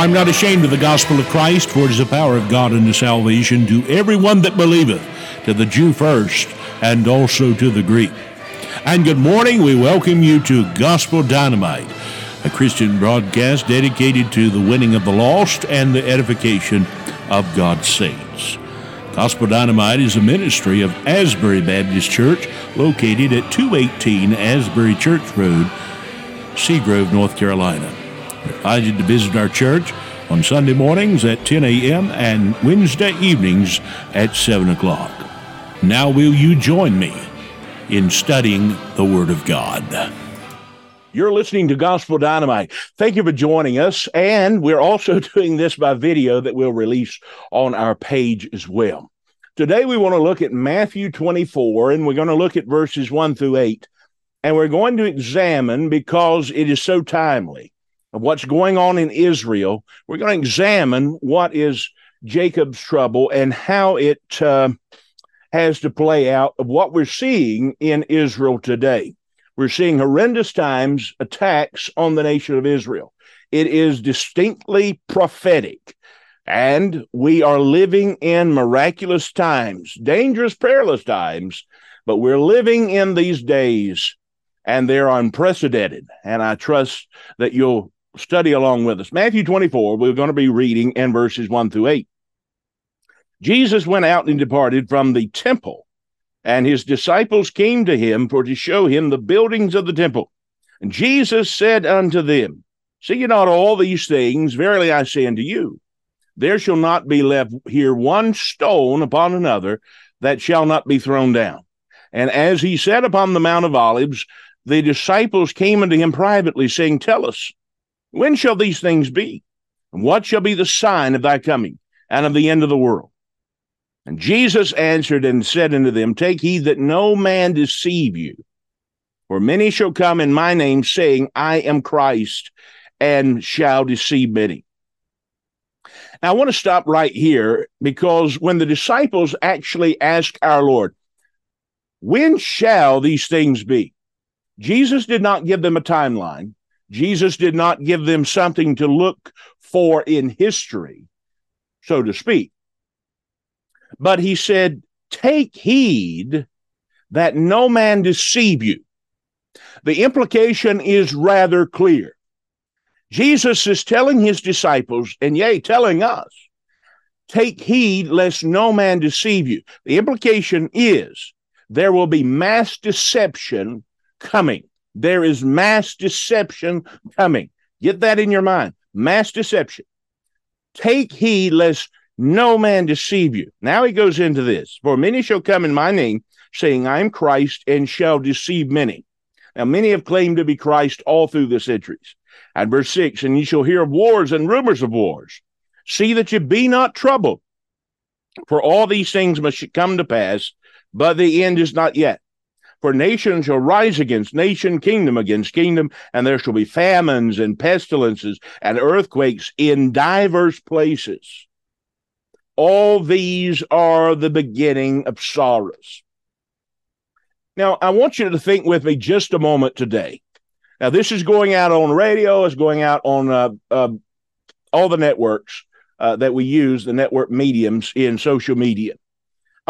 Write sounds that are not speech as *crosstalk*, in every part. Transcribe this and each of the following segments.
I'm not ashamed of the gospel of Christ, for it is the power of God unto salvation to everyone that believeth, to the Jew first, and also to the Greek. And good morning. We welcome you to Gospel Dynamite, a Christian broadcast dedicated to the winning of the lost and the edification of God's saints. Gospel Dynamite is a ministry of Asbury Baptist Church located at 218 Asbury Church Road, Seagrove, North Carolina. Invited to visit our church on Sunday mornings at 10 a.m. and Wednesday evenings at 7 o'clock. Now, will you join me in studying the Word of God? You're listening to Gospel Dynamite. Thank you for joining us. And we're also *laughs* doing this by video that we'll release on our page as well. Today, we want to look at Matthew 24, and we're going to look at verses 1 through 8. And we're going to examine, because it is so timely, of what's going on in Israel, we're going to examine what is Jacob's trouble and how it uh, has to play out of what we're seeing in Israel today. We're seeing horrendous times, attacks on the nation of Israel. It is distinctly prophetic. And we are living in miraculous times, dangerous, perilous times, but we're living in these days and they're unprecedented. And I trust that you'll study along with us. Matthew 24, we're going to be reading in verses 1 through 8. Jesus went out and departed from the temple, and his disciples came to him for to show him the buildings of the temple. And Jesus said unto them, See ye not all these things? Verily I say unto you, there shall not be left here one stone upon another that shall not be thrown down. And as he sat upon the Mount of Olives, the disciples came unto him privately, saying, Tell us, when shall these things be? And what shall be the sign of thy coming and of the end of the world? And Jesus answered and said unto them, Take heed that no man deceive you. For many shall come in my name, saying, I am Christ, and shall deceive many. Now, I want to stop right here because when the disciples actually ask our Lord, When shall these things be? Jesus did not give them a timeline. Jesus did not give them something to look for in history, so to speak. But he said, Take heed that no man deceive you. The implication is rather clear. Jesus is telling his disciples, and yea, telling us, take heed lest no man deceive you. The implication is there will be mass deception coming. There is mass deception coming. Get that in your mind. Mass deception. Take heed lest no man deceive you. Now he goes into this. For many shall come in my name, saying, I am Christ, and shall deceive many. Now, many have claimed to be Christ all through the centuries. And verse 6 And ye shall hear of wars and rumors of wars. See that ye be not troubled, for all these things must come to pass, but the end is not yet. For nation shall rise against nation, kingdom against kingdom, and there shall be famines and pestilences and earthquakes in divers places. All these are the beginning of sorrows. Now, I want you to think with me just a moment today. Now, this is going out on radio, it's going out on uh, uh, all the networks uh, that we use, the network mediums in social media.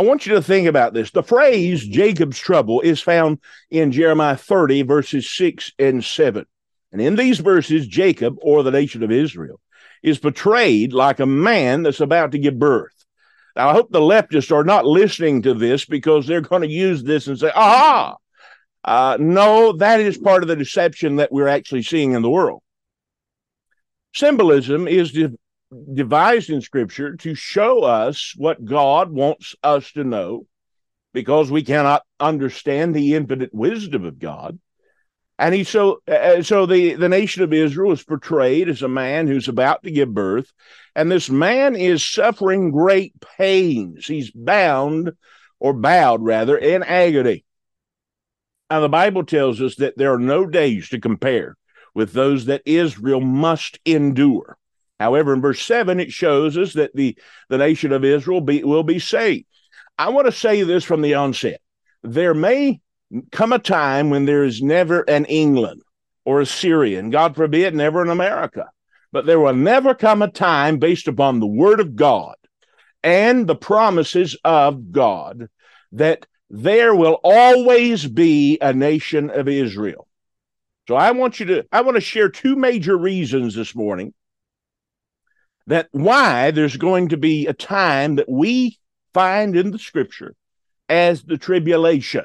I want you to think about this. The phrase Jacob's trouble is found in Jeremiah 30, verses 6 and 7. And in these verses, Jacob, or the nation of Israel, is portrayed like a man that's about to give birth. Now, I hope the leftists are not listening to this because they're going to use this and say, aha. Uh, no, that is part of the deception that we're actually seeing in the world. Symbolism is devised in Scripture to show us what God wants us to know because we cannot understand the infinite wisdom of God. And he so uh, so the the nation of Israel is portrayed as a man who's about to give birth, and this man is suffering great pains. He's bound or bowed rather in agony. Now the Bible tells us that there are no days to compare with those that Israel must endure. However, in verse 7, it shows us that the, the nation of Israel be, will be saved. I want to say this from the onset. There may come a time when there is never an England or a Syria, and God forbid, never an America. But there will never come a time based upon the word of God and the promises of God that there will always be a nation of Israel. So I want you to, I want to share two major reasons this morning that why there's going to be a time that we find in the scripture as the tribulation.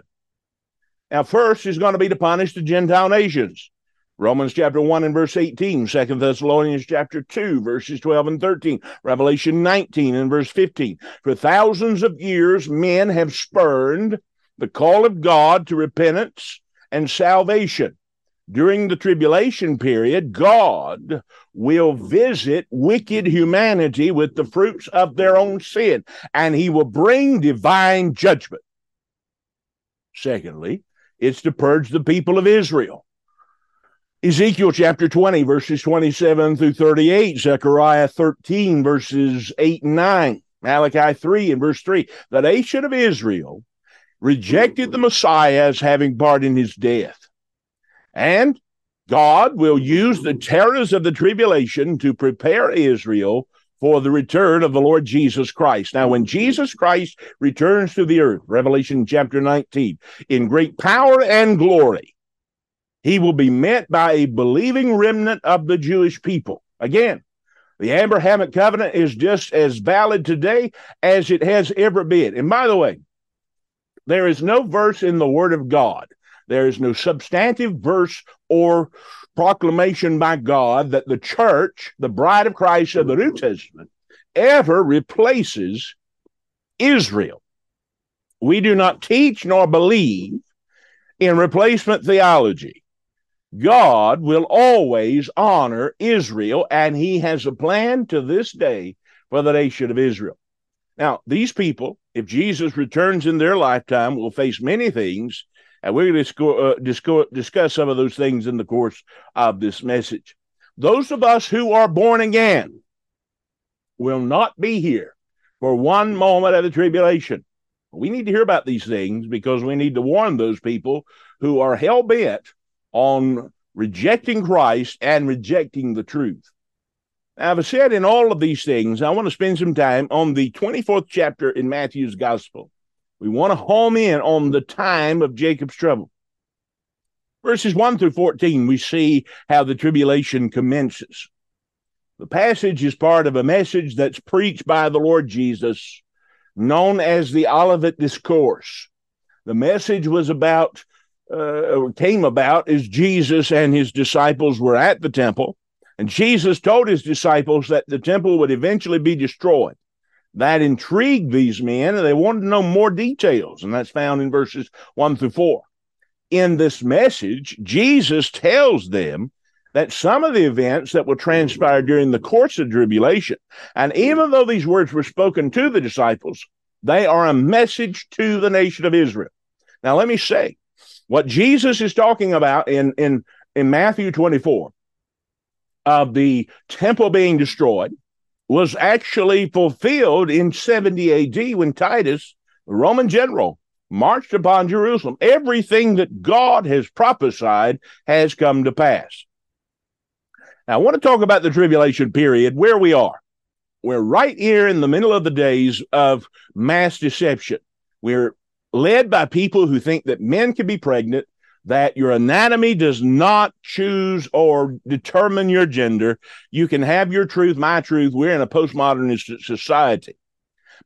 Now, first is going to be to punish the Gentile nations. Romans chapter 1 and verse 18, 2 Thessalonians chapter 2, verses 12 and 13, Revelation 19 and verse 15. For thousands of years, men have spurned the call of God to repentance and salvation. During the tribulation period, God will visit wicked humanity with the fruits of their own sin, and he will bring divine judgment. Secondly, it's to purge the people of Israel. Ezekiel chapter 20, verses 27 through 38, Zechariah 13, verses 8 and 9, Malachi 3 and verse 3. The nation of Israel rejected the Messiah as having part in his death. And God will use the terrors of the tribulation to prepare Israel for the return of the Lord Jesus Christ. Now, when Jesus Christ returns to the earth, Revelation chapter 19, in great power and glory, he will be met by a believing remnant of the Jewish people. Again, the Abrahamic covenant is just as valid today as it has ever been. And by the way, there is no verse in the Word of God, there is no substantive verse or proclamation by God that the church, the bride of Christ of the New Testament, ever replaces Israel. We do not teach nor believe in replacement theology. God will always honor Israel, and he has a plan to this day for the nation of Israel. Now, these people, if Jesus returns in their lifetime, will face many things, and we're going to uh, discuss, some of those things in the course of this message. Those of us who are born again will not be here for one moment of the tribulation. We need to hear about these things because we need to warn those people who are hell bent on rejecting Christ and rejecting the truth. Now, I've said in all of these things, I want to spend some time on the 24th chapter in Matthew's gospel. We want to home in on the time of Jacob's trouble. Verses 1 through 14, we see how the tribulation commences. The passage is part of a message that's preached by the Lord Jesus, known as the Olivet Discourse. The message was about uh, came about as Jesus and his disciples were at the temple, and Jesus told his disciples that the temple would eventually be destroyed. That intrigued these men, and they wanted to know more details, and that's found in verses one through four. In this message, Jesus tells them that some of the events that will transpire during the course of tribulation, and even though these words were spoken to the disciples, they are a message to the nation of Israel. Now, let me say, what Jesus is talking about in, in, in Matthew 24 of the temple being destroyed was actually fulfilled in 70 AD when Titus, the Roman general, marched upon Jerusalem. Everything that God has prophesied has come to pass. Now, I want to talk about the tribulation period, where we are. We're right here in the middle of the days of mass deception. We're led by people who think that men can be pregnant, that your anatomy does not choose or determine your gender. You can have your truth, my truth. We're in a postmodernist society.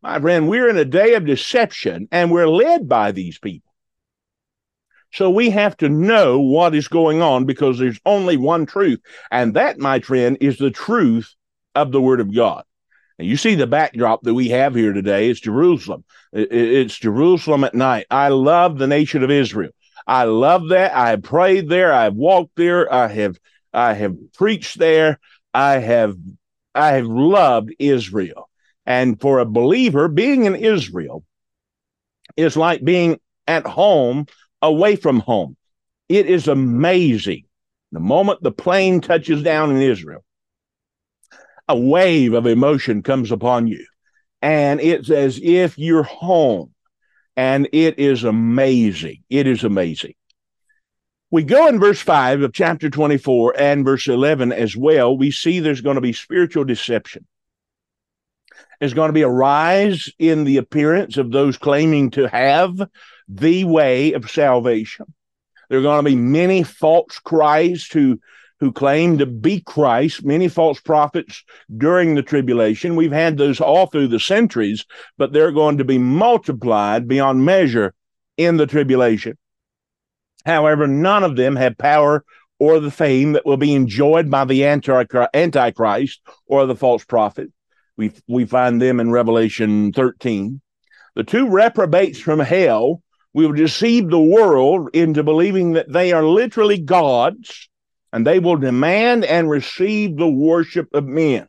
My friend, we're in a day of deception and we're led by these people. So we have to know what is going on because there's only one truth. And that, my friend, is the truth of the Word of God. And you see the backdrop that we have here today. is Jerusalem. It's Jerusalem at night. I love the nation of Israel. I love that. I have prayed there. I have walked there. I have I have preached there. I have I have loved Israel. And for a believer, being in Israel is like being at home away from home. It is amazing. The moment the plane touches down in Israel, a wave of emotion comes upon you. And it's as if you're home. And it is amazing. It is amazing. We go in verse 5 of chapter 24 and verse 11 as well. We see there's going to be spiritual deception. There's going to be a rise in the appearance of those claiming to have the way of salvation. There are going to be many false Christs who who claim to be Christ, many false prophets during the tribulation. We've had those all through the centuries, but they're going to be multiplied beyond measure in the tribulation. However, none of them have power or the fame that will be enjoyed by the Antichrist or the false prophet. We, we find them in Revelation 13. The two reprobates from hell will deceive the world into believing that they are literally gods and they will demand and receive the worship of men.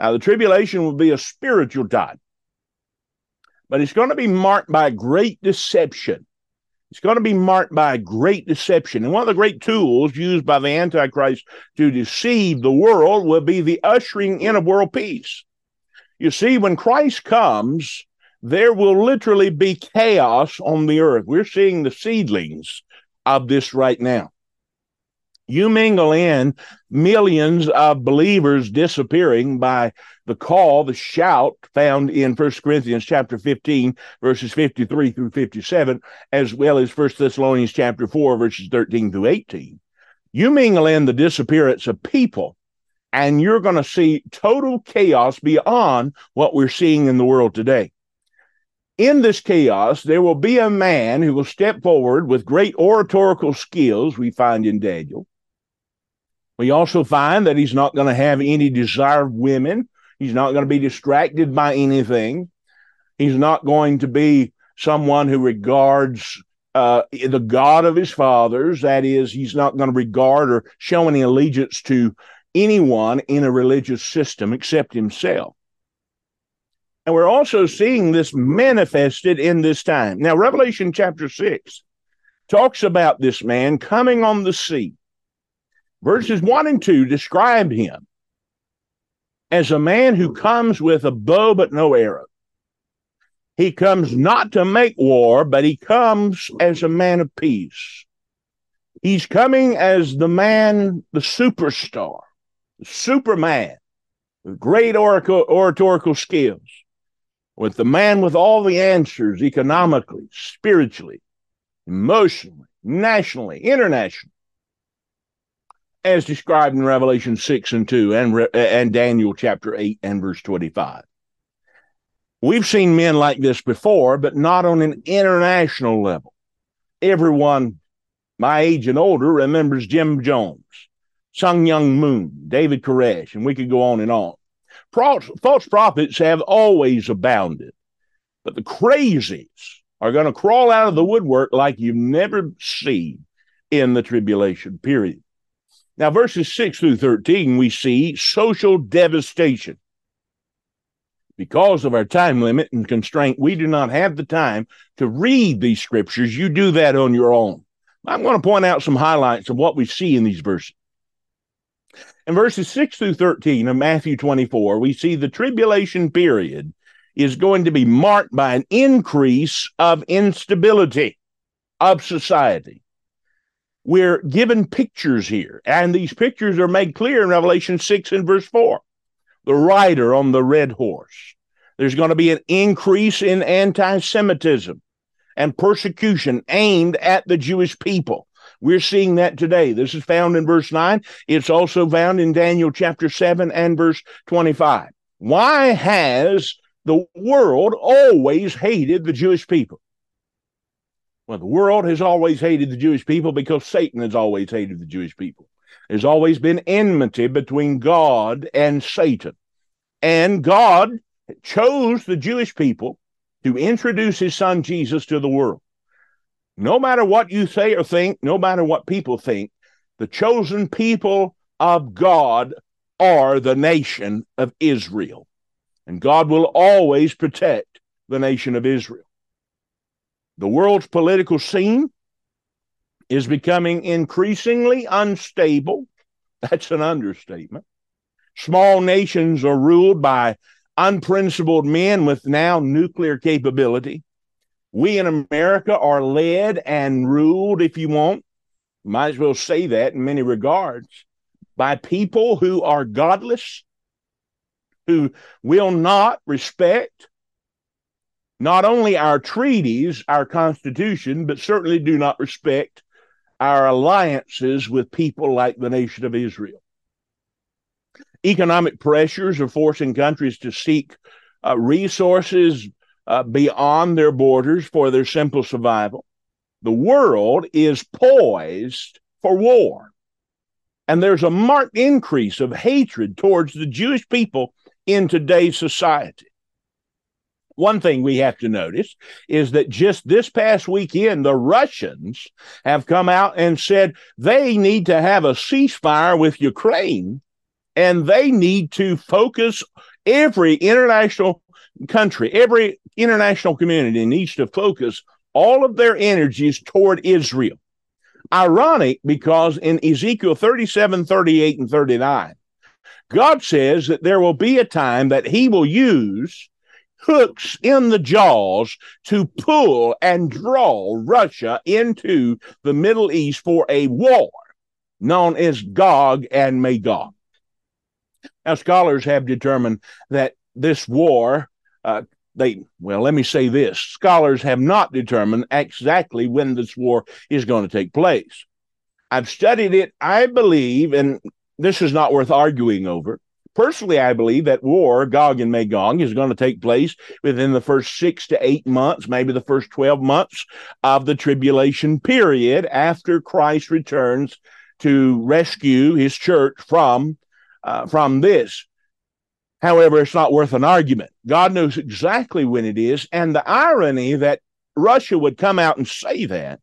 Now, the tribulation will be a spiritual time, but it's going to be marked by great deception. It's going to be marked by great deception. And one of the great tools used by the Antichrist to deceive the world will be the ushering in of world peace. You see, when Christ comes, there will literally be chaos on the earth. We're seeing the seedlings of this right now you mingle in millions of believers disappearing by the call, the shout found in First Corinthians chapter 15, verses 53 through 57, as well as First Thessalonians chapter 4, verses 13 through 18. You mingle in the disappearance of people, and you're going to see total chaos beyond what we're seeing in the world today. In this chaos, there will be a man who will step forward with great oratorical skills, we find in Daniel we also find that he's not going to have any desire of women. He's not going to be distracted by anything. He's not going to be someone who regards uh, the God of his fathers. That is, he's not going to regard or show any allegiance to anyone in a religious system except himself. And we're also seeing this manifested in this time. Now, Revelation chapter 6 talks about this man coming on the sea Verses 1 and 2 describe him as a man who comes with a bow but no arrow. He comes not to make war, but he comes as a man of peace. He's coming as the man, the superstar, the superman, with great oracle, oratorical skills, with the man with all the answers economically, spiritually, emotionally, nationally, internationally as described in Revelation 6 and 2 and, and Daniel chapter 8 and verse 25. We've seen men like this before, but not on an international level. Everyone my age and older remembers Jim Jones, Sun Myung Moon, David Koresh, and we could go on and on. False prophets have always abounded, but the crazies are going to crawl out of the woodwork like you've never seen in the tribulation period. Now, verses 6 through 13, we see social devastation. Because of our time limit and constraint, we do not have the time to read these scriptures. You do that on your own. I'm going to point out some highlights of what we see in these verses. In verses 6 through 13 of Matthew 24, we see the tribulation period is going to be marked by an increase of instability of society we're given pictures here, and these pictures are made clear in Revelation 6 and verse 4. The rider on the red horse. There's going to be an increase in anti Semitism and persecution aimed at the Jewish people. We're seeing that today. This is found in verse 9. It's also found in Daniel chapter 7 and verse 25. Why has the world always hated the Jewish people? Well, the world has always hated the Jewish people because Satan has always hated the Jewish people. There's always been enmity between God and Satan. And God chose the Jewish people to introduce his son Jesus to the world. No matter what you say or think, no matter what people think, the chosen people of God are the nation of Israel. And God will always protect the nation of Israel. The world's political scene is becoming increasingly unstable. *laughs* That's an understatement. Small nations are ruled by unprincipled men with now nuclear capability. We in America are led and ruled, if you want, might as well say that in many regards, by people who are godless, who will not respect not only our treaties, our constitution, but certainly do not respect our alliances with people like the nation of Israel. Economic pressures are forcing countries to seek uh, resources uh, beyond their borders for their simple survival. The world is poised for war. And there's a marked increase of hatred towards the Jewish people in today's society. One thing we have to notice is that just this past weekend, the Russians have come out and said they need to have a ceasefire with Ukraine and they need to focus every international country, every international community needs to focus all of their energies toward Israel. Ironic because in Ezekiel 37, 38, and 39, God says that there will be a time that he will use hooks in the jaws to pull and draw Russia into the Middle East for a war known as Gog and Magog. Now, scholars have determined that this war uh, they well let me say this scholars have not determined exactly when this war is going to take place i've studied it i believe and this is not worth arguing over personally i believe that war gog and magog is going to take place within the first six to eight months maybe the first 12 months of the tribulation period after christ returns to rescue his church from uh, from this However, it's not worth an argument. God knows exactly when it is. And the irony that Russia would come out and say that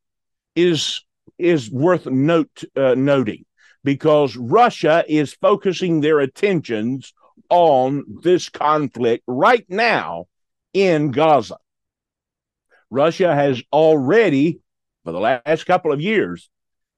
is, is worth note, uh, noting because Russia is focusing their attentions on this conflict right now in Gaza. Russia has already, for the last couple of years,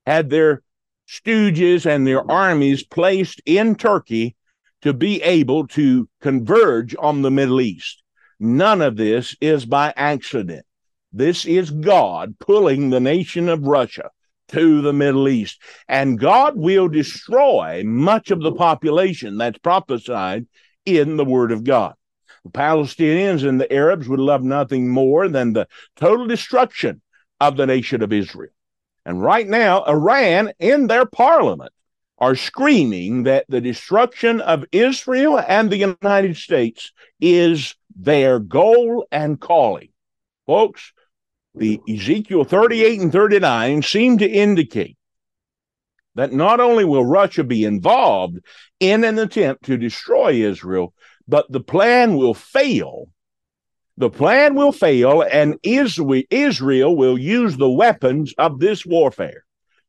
had their stooges and their armies placed in Turkey to be able to converge on the Middle East. None of this is by accident. This is God pulling the nation of Russia to the Middle East. And God will destroy much of the population that's prophesied in the Word of God. The Palestinians and the Arabs would love nothing more than the total destruction of the nation of Israel. And right now, Iran in their parliament are screaming that the destruction of Israel and the United States is their goal and calling. Folks, the Ezekiel 38 and 39 seem to indicate that not only will Russia be involved in an attempt to destroy Israel, but the plan will fail. The plan will fail, and Israel will use the weapons of this warfare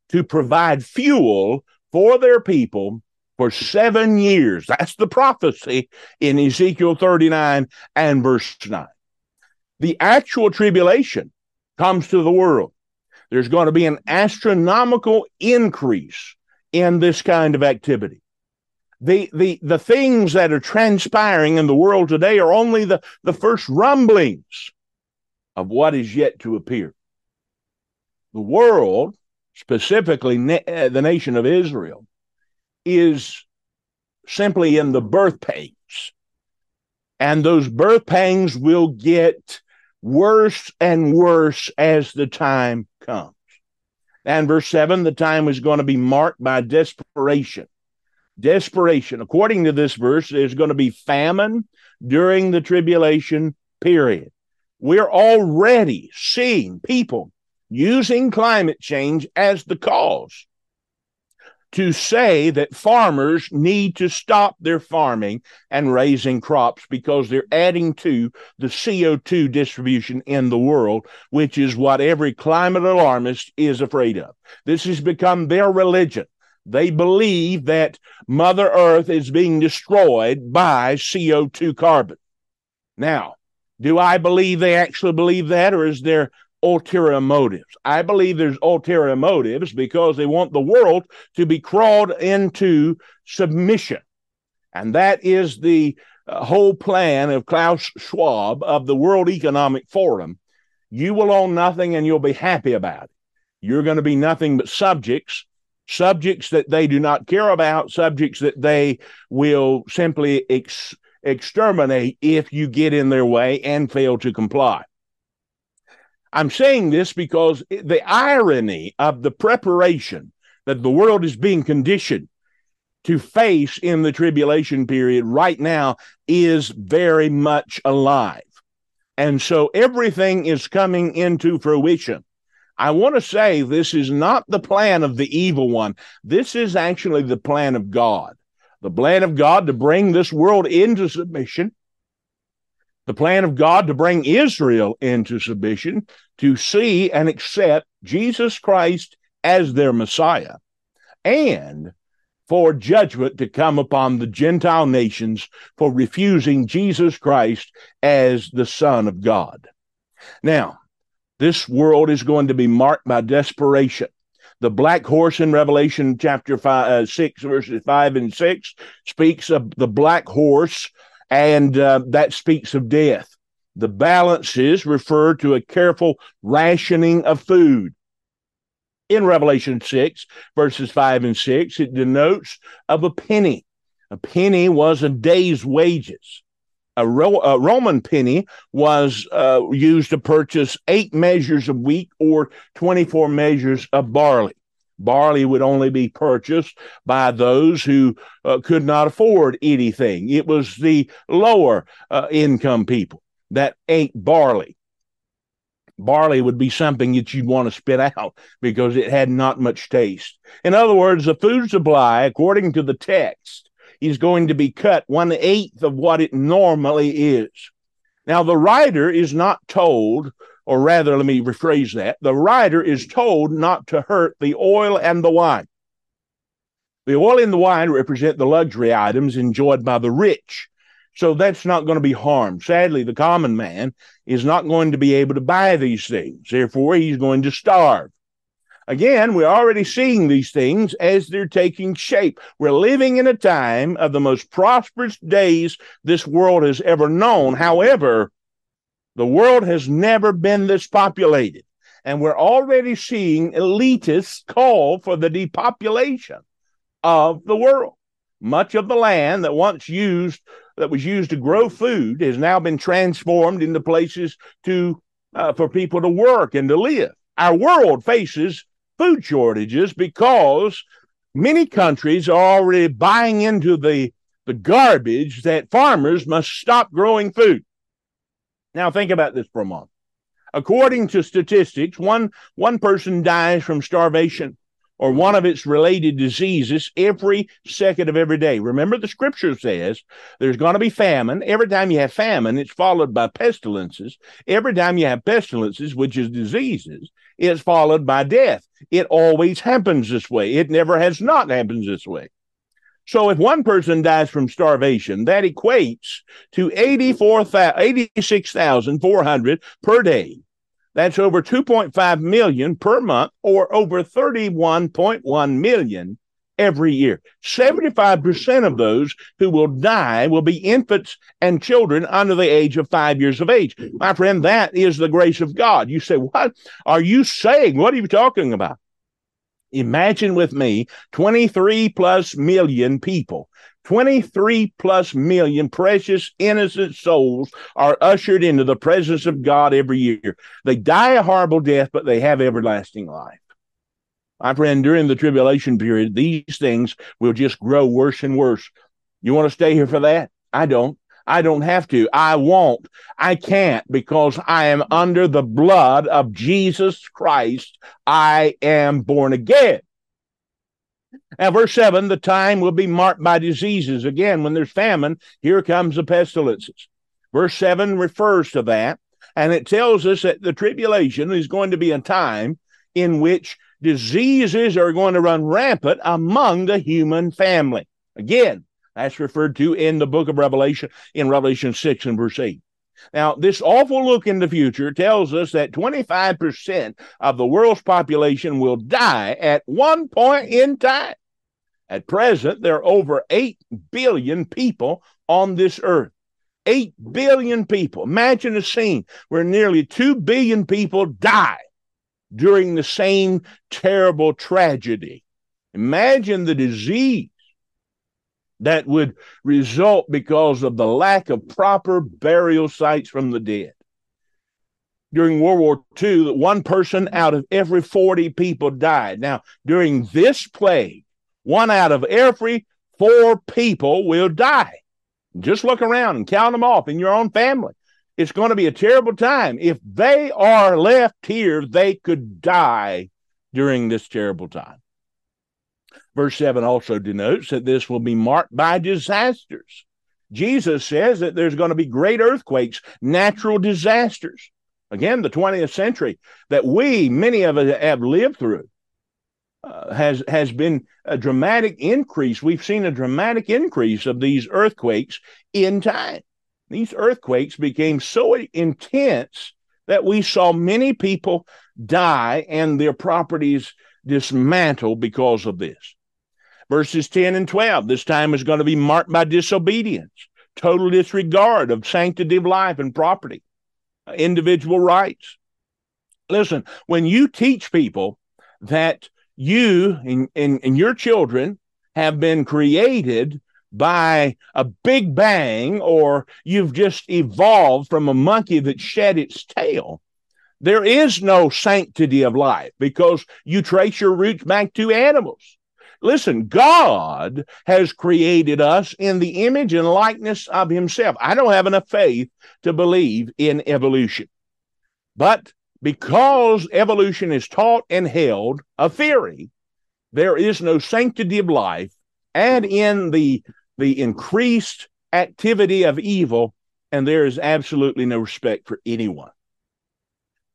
to provide fuel for their people for seven years. That's the prophecy in Ezekiel 39 and verse 9. The actual tribulation comes to the world. There's going to be an astronomical increase in this kind of activity. The, the, the things that are transpiring in the world today are only the, the first rumblings of what is yet to appear. The world specifically na- uh, the nation of Israel, is simply in the birth pangs. And those birth pangs will get worse and worse as the time comes. And verse 7 the time is going to be marked by desperation. Desperation. According to this verse, there's going to be famine during the tribulation period. We're already seeing people using climate change as the cause to say that farmers need to stop their farming and raising crops because they're adding to the CO2 distribution in the world, which is what every climate alarmist is afraid of. This has become their religion. They believe that Mother Earth is being destroyed by CO2 carbon. Now, do I believe they actually believe that, or is there ulterior motives. I believe there's ulterior motives because they want the world to be crawled into submission. And that is the uh, whole plan of Klaus Schwab of the World Economic Forum. You will own nothing and you'll be happy about it. You're going to be nothing but subjects, subjects that they do not care about, subjects that they will simply ex- exterminate if you get in their way and fail to comply. I'm saying this because the irony of the preparation that the world is being conditioned to face in the tribulation period right now is very much alive. And so everything is coming into fruition. I want to say this is not the plan of the evil one. This is actually the plan of God. The plan of God to bring this world into submission the plan of God to bring Israel into submission, to see and accept Jesus Christ as their Messiah, and for judgment to come upon the Gentile nations for refusing Jesus Christ as the Son of God. Now, this world is going to be marked by desperation. The black horse in Revelation chapter five, uh, 6, verses 5 and 6 speaks of the black horse and uh, that speaks of death. The balances refer to a careful rationing of food. In Revelation 6, verses 5 and 6, it denotes of a penny. A penny was a day's wages. A, Ro- a Roman penny was uh, used to purchase eight measures of wheat or 24 measures of barley. Barley would only be purchased by those who uh, could not afford anything. It was the lower uh, income people that ate barley. Barley would be something that you'd want to spit out because it had not much taste. In other words, the food supply, according to the text, is going to be cut one eighth of what it normally is. Now, the writer is not told or rather, let me rephrase that. The writer is told not to hurt the oil and the wine. The oil and the wine represent the luxury items enjoyed by the rich. So that's not going to be harmed. Sadly, the common man is not going to be able to buy these things. Therefore, he's going to starve. Again, we're already seeing these things as they're taking shape. We're living in a time of the most prosperous days this world has ever known. However, the world has never been this populated. And we're already seeing elitists call for the depopulation of the world. Much of the land that once used, that was used to grow food, has now been transformed into places to uh, for people to work and to live. Our world faces food shortages because many countries are already buying into the the garbage that farmers must stop growing food. Now, think about this for a moment. According to statistics, one, one person dies from starvation or one of its related diseases every second of every day. Remember, the scripture says there's going to be famine. Every time you have famine, it's followed by pestilences. Every time you have pestilences, which is diseases, it's followed by death. It always happens this way. It never has not happened this way. So if one person dies from starvation, that equates to 86,400 per day. That's over 2.5 million per month or over 31.1 million every year. 75% of those who will die will be infants and children under the age of five years of age. My friend, that is the grace of God. You say, What are you saying? What are you talking about? Imagine with me 23 plus million people. 23 plus million precious, innocent souls are ushered into the presence of God every year. They die a horrible death, but they have everlasting life. My friend, during the tribulation period, these things will just grow worse and worse. You want to stay here for that? I don't. I don't have to. I won't. I can't because I am under the blood of Jesus Christ. I am born again. Now, verse 7 the time will be marked by diseases. Again, when there's famine, here comes the pestilences. Verse 7 refers to that, and it tells us that the tribulation is going to be a time in which diseases are going to run rampant among the human family. Again, that's referred to in the book of Revelation, in Revelation 6 and verse 8. Now, this awful look in the future tells us that 25% of the world's population will die at one point in time. At present, there are over 8 billion people on this earth. 8 billion people. Imagine a scene where nearly 2 billion people die during the same terrible tragedy. Imagine the disease that would result because of the lack of proper burial sites from the dead. During World War II, one person out of every 40 people died. Now, during this plague, one out of every four people will die. Just look around and count them off in your own family. It's going to be a terrible time. If they are left here, they could die during this terrible time. Verse 7 also denotes that this will be marked by disasters. Jesus says that there's going to be great earthquakes, natural disasters. Again, the 20th century that we, many of us, have lived through. Uh, has has been a dramatic increase. We've seen a dramatic increase of these earthquakes in time. These earthquakes became so intense that we saw many people die and their properties dismantled because of this. Verses 10 and 12, this time is going to be marked by disobedience, total disregard of sanctity of life and property, individual rights. Listen, when you teach people that you and, and, and your children have been created by a big bang or you've just evolved from a monkey that shed its tail. There is no sanctity of life because you trace your roots back to animals. Listen, God has created us in the image and likeness of Himself. I don't have enough faith to believe in evolution. But because evolution is taught and held a theory, there is no sanctity of life, and in the the increased activity of evil, and there is absolutely no respect for anyone.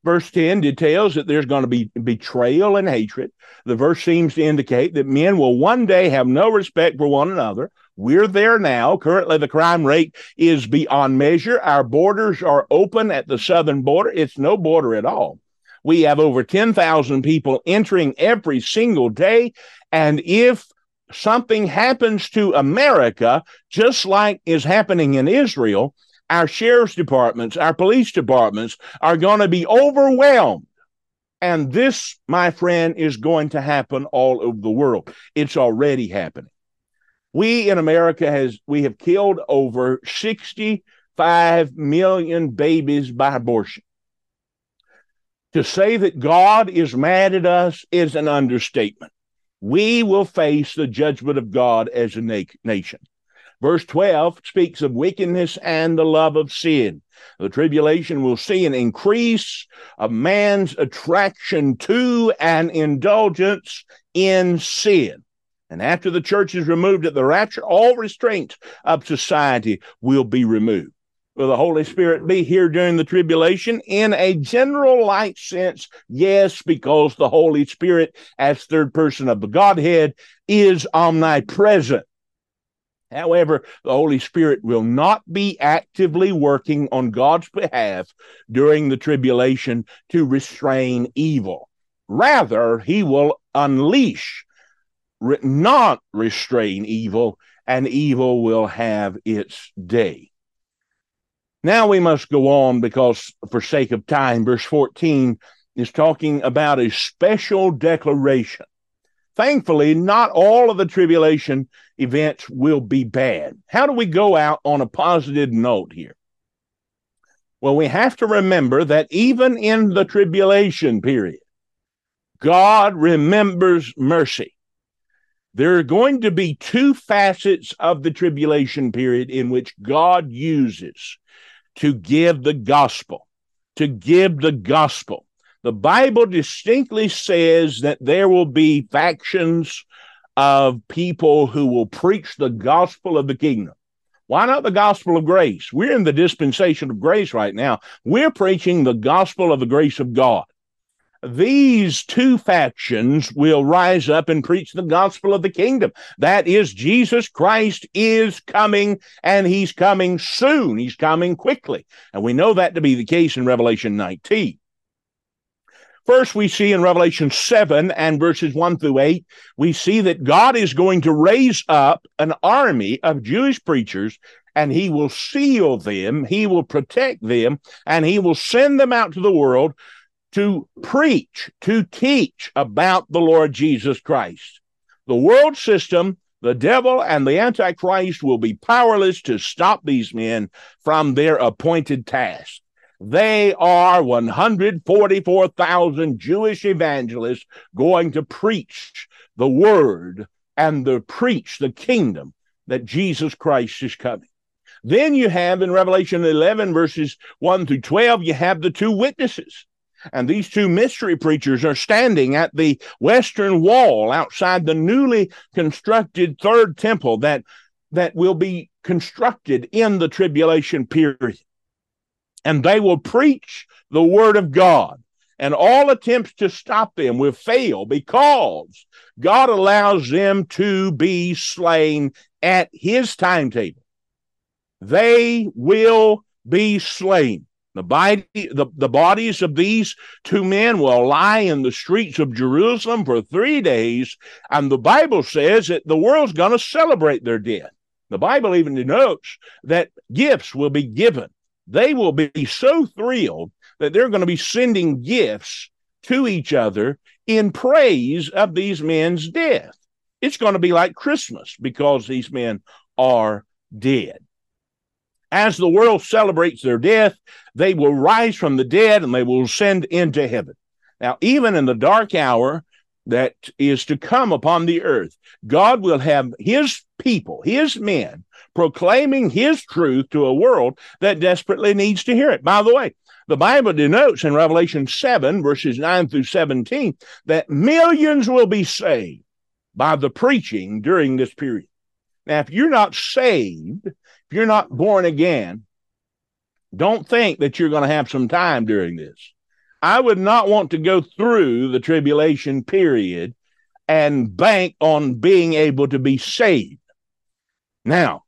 Verse 10 details that there's going to be betrayal and hatred. The verse seems to indicate that men will one day have no respect for one another. We're there now. Currently, the crime rate is beyond measure. Our borders are open at the southern border. It's no border at all. We have over 10,000 people entering every single day. And if something happens to America, just like is happening in Israel, our sheriff's departments, our police departments are going to be overwhelmed. And this, my friend, is going to happen all over the world. It's already happening. We in America has we have killed over 65 million babies by abortion. To say that God is mad at us is an understatement. We will face the judgment of God as a na- nation. Verse 12 speaks of wickedness and the love of sin. The tribulation will see an increase of man's attraction to and indulgence in sin. And after the church is removed at the rapture, all restraints of society will be removed. Will the Holy Spirit be here during the tribulation? In a general light sense, yes, because the Holy Spirit, as third person of the Godhead, is omnipresent. However, the Holy Spirit will not be actively working on God's behalf during the tribulation to restrain evil. Rather, he will unleash, not restrain evil, and evil will have its day. Now we must go on because, for sake of time, verse 14 is talking about a special declaration Thankfully, not all of the tribulation events will be bad. How do we go out on a positive note here? Well, we have to remember that even in the tribulation period, God remembers mercy. There are going to be two facets of the tribulation period in which God uses to give the gospel, to give the gospel. The Bible distinctly says that there will be factions of people who will preach the gospel of the kingdom. Why not the gospel of grace? We're in the dispensation of grace right now. We're preaching the gospel of the grace of God. These two factions will rise up and preach the gospel of the kingdom. That is, Jesus Christ is coming and he's coming soon. He's coming quickly. And we know that to be the case in Revelation 19. First, we see in Revelation 7 and verses 1 through 8, we see that God is going to raise up an army of Jewish preachers and he will seal them, he will protect them, and he will send them out to the world to preach, to teach about the Lord Jesus Christ. The world system, the devil, and the Antichrist will be powerless to stop these men from their appointed task. They are 144,000 Jewish evangelists going to preach the word and the preach the kingdom that Jesus Christ is coming. Then you have in Revelation 11, verses 1 through 12, you have the two witnesses. And these two mystery preachers are standing at the western wall outside the newly constructed third temple that, that will be constructed in the tribulation period. And they will preach the word of God. And all attempts to stop them will fail because God allows them to be slain at his timetable. They will be slain. The, body, the, the bodies of these two men will lie in the streets of Jerusalem for three days, and the Bible says that the world's going to celebrate their death. The Bible even denotes that gifts will be given. They will be so thrilled that they're going to be sending gifts to each other in praise of these men's death. It's going to be like Christmas because these men are dead. As the world celebrates their death, they will rise from the dead and they will ascend into heaven. Now, even in the dark hour that is to come upon the earth, God will have his people, his men, proclaiming his truth to a world that desperately needs to hear it. By the way, the Bible denotes in Revelation 7, verses 9 through 17, that millions will be saved by the preaching during this period. Now, if you're not saved, if you're not born again, don't think that you're going to have some time during this. I would not want to go through the tribulation period and bank on being able to be saved. Now,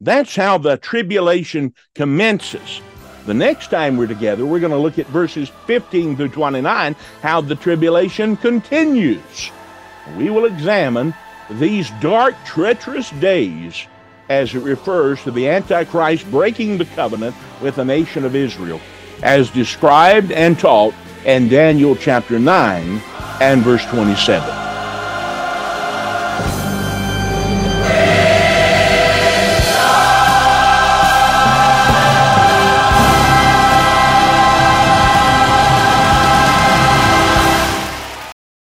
that's how the tribulation commences. The next time we're together, we're going to look at verses 15 through 29, how the tribulation continues. We will examine these dark, treacherous days as it refers to the Antichrist breaking the covenant with the nation of Israel, as described and taught in Daniel chapter 9 and verse 27.